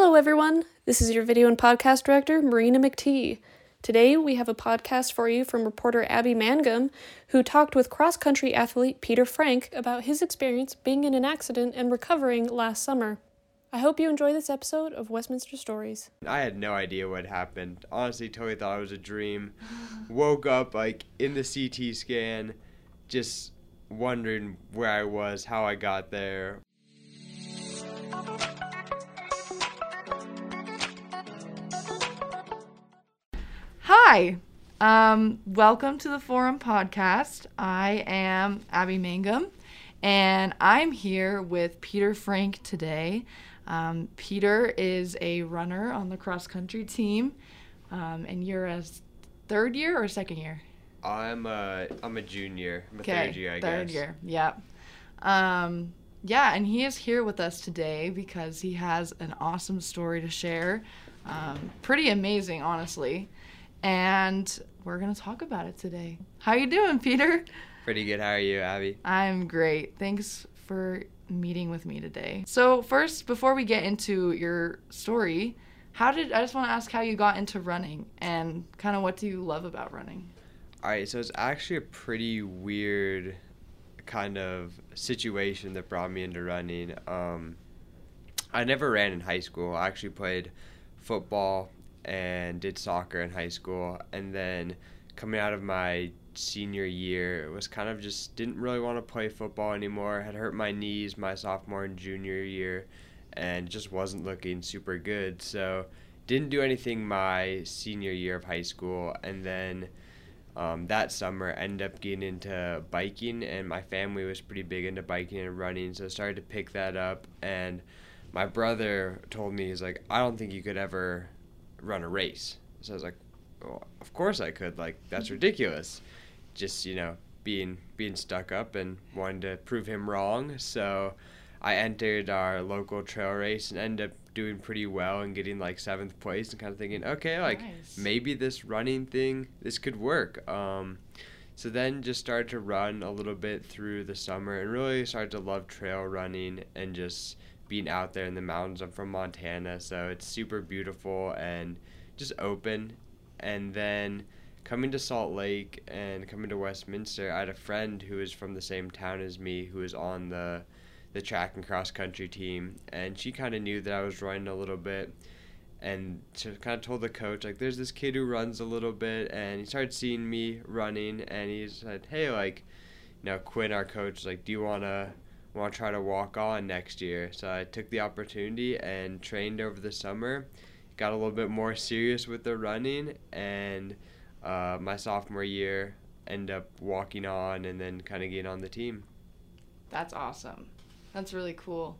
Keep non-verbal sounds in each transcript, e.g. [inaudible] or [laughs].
Hello, everyone. This is your video and podcast director, Marina McTee. Today, we have a podcast for you from reporter Abby Mangum, who talked with cross country athlete Peter Frank about his experience being in an accident and recovering last summer. I hope you enjoy this episode of Westminster Stories. I had no idea what happened. Honestly, totally thought it was a dream. [laughs] Woke up like in the CT scan, just wondering where I was, how I got there. Hi. Um, welcome to the Forum Podcast. I am Abby Mangum, and I'm here with Peter Frank today. Um, Peter is a runner on the cross country team, um, and you're a third year or second year? I'm a I'm a junior. I'm a third year, I third guess. year. Yep. Um, yeah, and he is here with us today because he has an awesome story to share. Um, pretty amazing, honestly. And we're gonna talk about it today. How you doing, Peter? Pretty good. How are you, Abby? I'm great. Thanks for meeting with me today. So first, before we get into your story, how did I just want to ask how you got into running and kind of what do you love about running? All right, so it's actually a pretty weird kind of situation that brought me into running. Um, I never ran in high school. I actually played football and did soccer in high school, and then coming out of my senior year, it was kind of just didn't really want to play football anymore. Had hurt my knees my sophomore and junior year, and just wasn't looking super good. So didn't do anything my senior year of high school, and then um, that summer ended up getting into biking and my family was pretty big into biking and running so started to pick that up and my brother told me he's like i don't think you could ever run a race. So i was like well, of course i could like that's ridiculous. Just you know being being stuck up and wanting to prove him wrong. So i entered our local trail race and ended up doing pretty well and getting like seventh place and kind of thinking okay like Nice. maybe this running thing this could work. Um, so then just started to run a little bit through the summer and really started to love trail running and just being out there in the mountains. I'm from montana so it's super beautiful and just open. And then coming to salt lake and coming to westminster i had a friend who was from the same town as me who was on the the track and cross country team. And she kind of knew that i was running a little bit. And she kind of told the coach like there's this kid who runs a little bit. And he started seeing me running and he said hey like you know quinn our coach like do you want to want to try to walk on next year so i took the opportunity and trained over the summer got a little bit more serious with the running and uh, my sophomore year end up walking on and then kind of getting on the team That's awesome. That's really cool.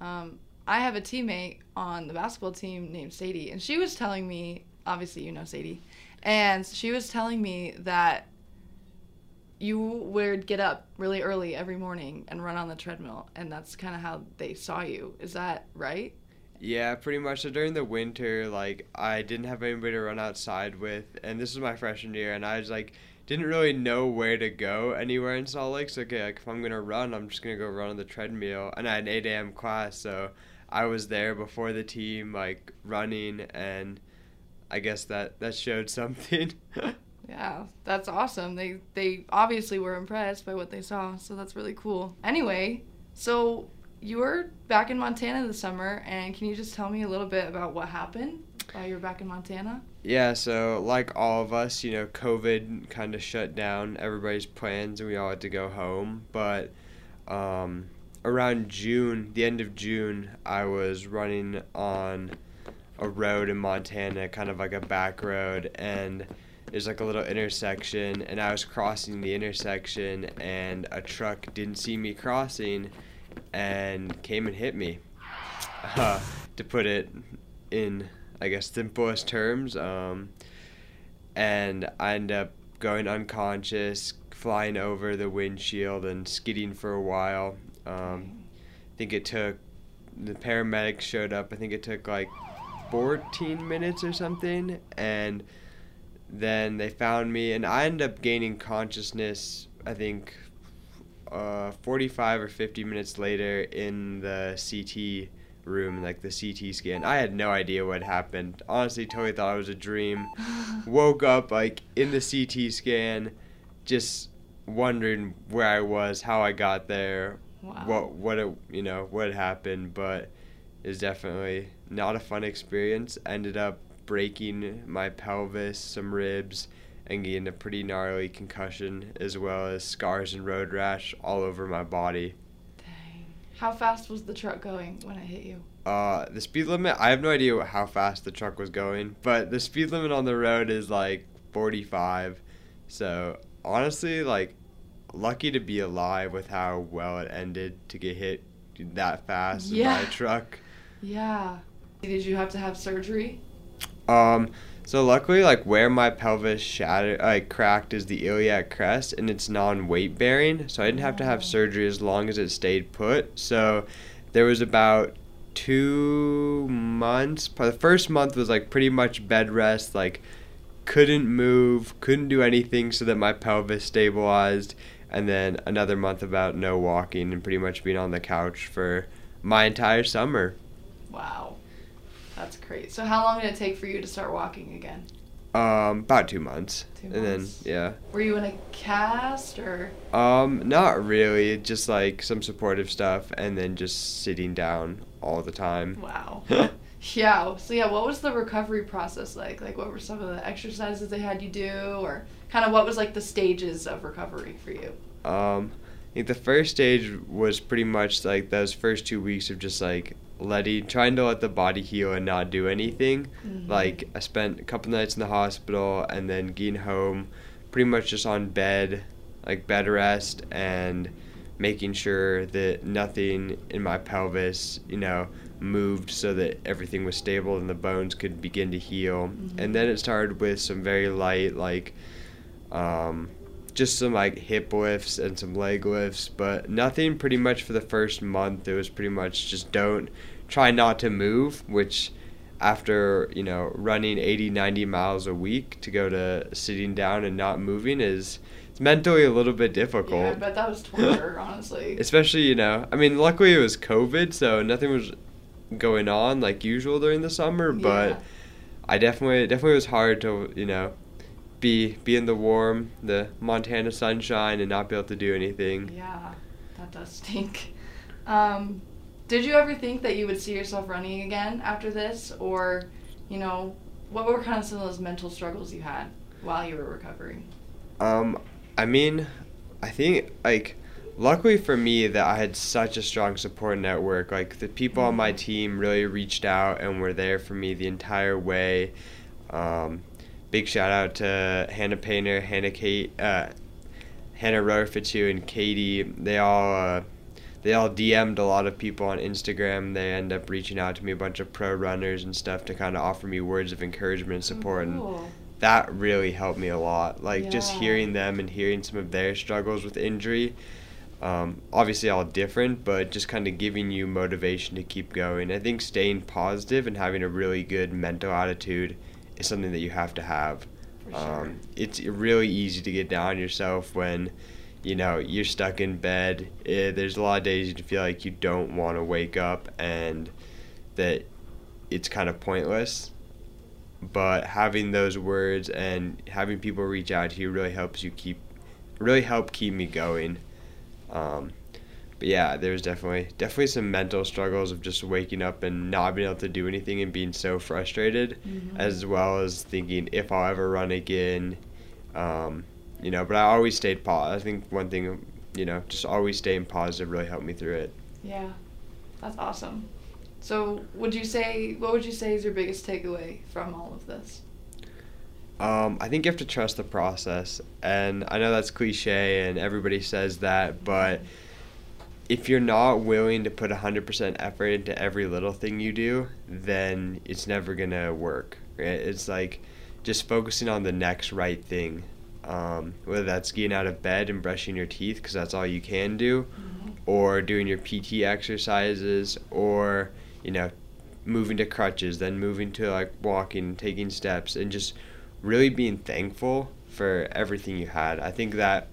Um, I have a teammate on the basketball team named Sadie, and she was telling me, obviously, you know Sadie, and she was telling me that you would get up really early every morning and run on the treadmill, and that's kind of how they saw you. Is that right? Yeah, pretty much. So during the winter, like I didn't have anybody to run outside with, and this was my freshman year, and I was like didn't really know where to go anywhere in Salt Lake. So okay, like if I'm gonna run, I'm just gonna go run on the treadmill, and I had an 8 a.m. class, so I was there before the team, like running, and I guess that that showed something. [laughs] Yeah, that's awesome. They they obviously were impressed by what they saw, so that's really cool. Anyway, so you were back in Montana this summer, and can you just tell me a little bit about what happened while you were back in Montana? Yeah, so like all of us, you know, COVID kind of shut down everybody's plans and we all had to go home. But um, around June, the end of June, I was running on a road in Montana, kind of like a back road, and there's like a little intersection, and I was crossing the intersection, and a truck didn't see me crossing and came and hit me. Uh, to put it in I guess simplest terms. Um, and I end up going unconscious, flying over the windshield, and skidding for a while. Um, I think it took the paramedics showed up. I think it took like 14 minutes or something, and then they found me, and I ended up gaining consciousness. I think uh, 45 or 50 minutes later in the CT room, like the CT scan. I had no idea what happened. Honestly, totally thought it was a dream. [laughs] Woke up like in the CT scan, just wondering where I was, how I got there, Wow. what what it, you know what happened. But it's definitely not a fun experience. Ended up breaking my pelvis, some ribs, and getting a pretty gnarly concussion, as well as scars and road rash all over my body. Dang. How fast was the truck going when it hit you? Uh, the speed limit, I have no idea how fast the truck was going, but the speed limit on the road is like 45. So, honestly, like, lucky to be alive with how well it ended to get hit that fast Yeah. by a truck. Yeah. Did you have to have surgery? Um, so luckily, like where my pelvis shattered, like cracked, is the iliac crest, and it's non-weight bearing. So I didn't have to have surgery as long as it stayed put. So there was about two months. The first month was like pretty much bed rest, like couldn't move, couldn't do anything, so that my pelvis stabilized. And then another month about no walking and pretty much being on the couch for my entire summer. Wow. That's great. So how long did it take for you to start walking again? Um, about two months. Two and months. then yeah. Were you in a cast or? Um, not really. Just like some supportive stuff, and then just sitting down all the time. Wow. [laughs] Yeah. So yeah, what was the recovery process like? Like, what were some of the exercises they had you do, or kind of what was like the stages of recovery for you? Um, I think the first stage was pretty much like those first two weeks of just like letting, trying to let the body heal and not do anything. Mhm. Like I spent a couple nights in the hospital, and then getting home, pretty much just on bed, like bed rest, and making sure that nothing in my pelvis, you know, moved so that everything was stable and the bones could begin to heal. Mhm. And then it started with some very light, like, um, just some like hip lifts and some leg lifts, but nothing pretty much for the first month. It was pretty much just don't try not to move, which after, you know, running 80, 90 miles a week to go to sitting down and not moving is it's mentally a little bit difficult Yeah, I bet that was torture, [laughs] honestly. especially you know i mean luckily it was covid so nothing was going on like usual during the summer but Yeah. i definitely definitely was hard to you know be be in the warm the montana sunshine and not be able to do anything Yeah, that does stink. Um, did you ever think that you would see yourself running again after this, or, you know, what were kind of some of those mental struggles you had while you were recovering? um i mean i think like luckily for me that i had such a strong support network like the people on my Mhm. team really reached out and were there for me the entire way um, big shout out to hannah painter hannah kate uh, hannah Rorfitu and katie they all uh, they all DM'd a lot of people on Instagram. They end up reaching out to me, a bunch of pro runners and stuff, to kind of offer me words of encouragement and support. And Cool. that really helped me a lot. Like just hearing them and hearing some of their struggles with injury. Um, obviously, all different, but just kind of giving you motivation to keep going. I think staying positive and having a really good mental attitude is something that you have to have. Sure. Um, it's really easy to get down on yourself when, you know, you're stuck in bed. Eh, there's a lot of days you feel like you don't want to wake up and that it's kind of pointless. But having those words and having people reach out to you really helps you keep, really help keep me going. Um, but yeah, there's definitely definitely some mental struggles of just waking up and not being able to do anything and being so frustrated, Mhm. as well as thinking if I'll ever run again. Um, you know, but I always stayed positive. I think one thing, you know, just always staying positive really helped me through it. Yeah, that's awesome. So, would you say what would you say is your biggest takeaway from all of this? Um, I think you have to trust the process, and I know that's cliche, and everybody says that, but if you're not willing to put 100% effort into every little thing you do, then it's never gonna work. Right? It's like just focusing on the next right thing, um, whether that's getting out of bed and brushing your teeth because that's all you can do, or doing your PT exercises, or you know, moving to crutches, then moving to like walking, taking steps, and just really being thankful for everything you had. I think that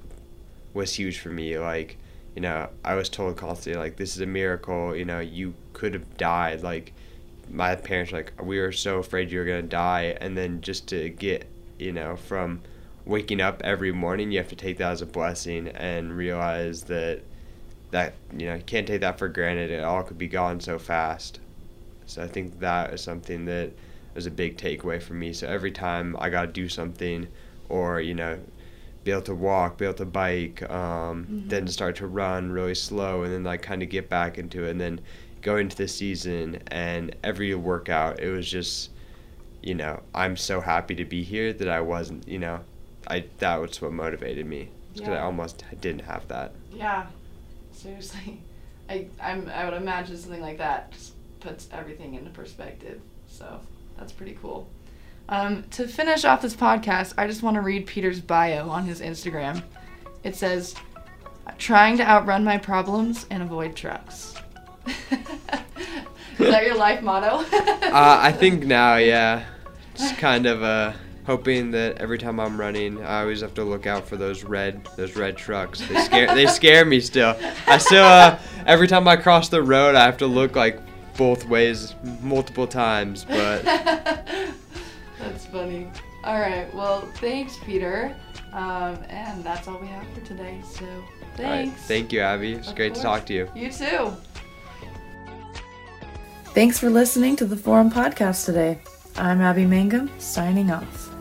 was huge for me. Like, you know, I was told constantly like this is a miracle. You know, you could have died. Like my parents like we were so afraid you were gonna die, and then just to get you know from waking up every morning, you have to take that as a blessing and realize that that you know you can't take that for granted. It all could be gone so fast. So I think that is something that was a big takeaway for me. So every time I got to do something, or you know, be able to walk, be able to bike, um, mm-hmm. then start to run really slow, and then like kind of get back into it, and then go into the season and every workout, it was just, you know, I'm so happy to be here that I wasn't, you know, I that was what motivated me because yeah. I almost didn't have that. Yeah, seriously, [laughs] I I'm I would imagine something like that just puts everything into perspective. So that's pretty cool. Um, to finish off this podcast, I just want to read Peter's bio on his Instagram. It says, "Trying to outrun my problems and avoid trucks." [laughs] Is that your life motto? [laughs] uh, I think now, yeah. Just kind of uh, hoping that every time I'm running, I always have to look out for those red those red trucks. They scare they [laughs] scare me still. I still uh, every time I cross the road, I have to look like both ways multiple times. But. All right. Well, thanks, Peter. Um, and that's all we have for today. So thanks. Right. Thank you, Abby. It's great course. to talk to you. You too. Thanks for listening to the Forum Podcast today. I'm Abby Mangum, signing off.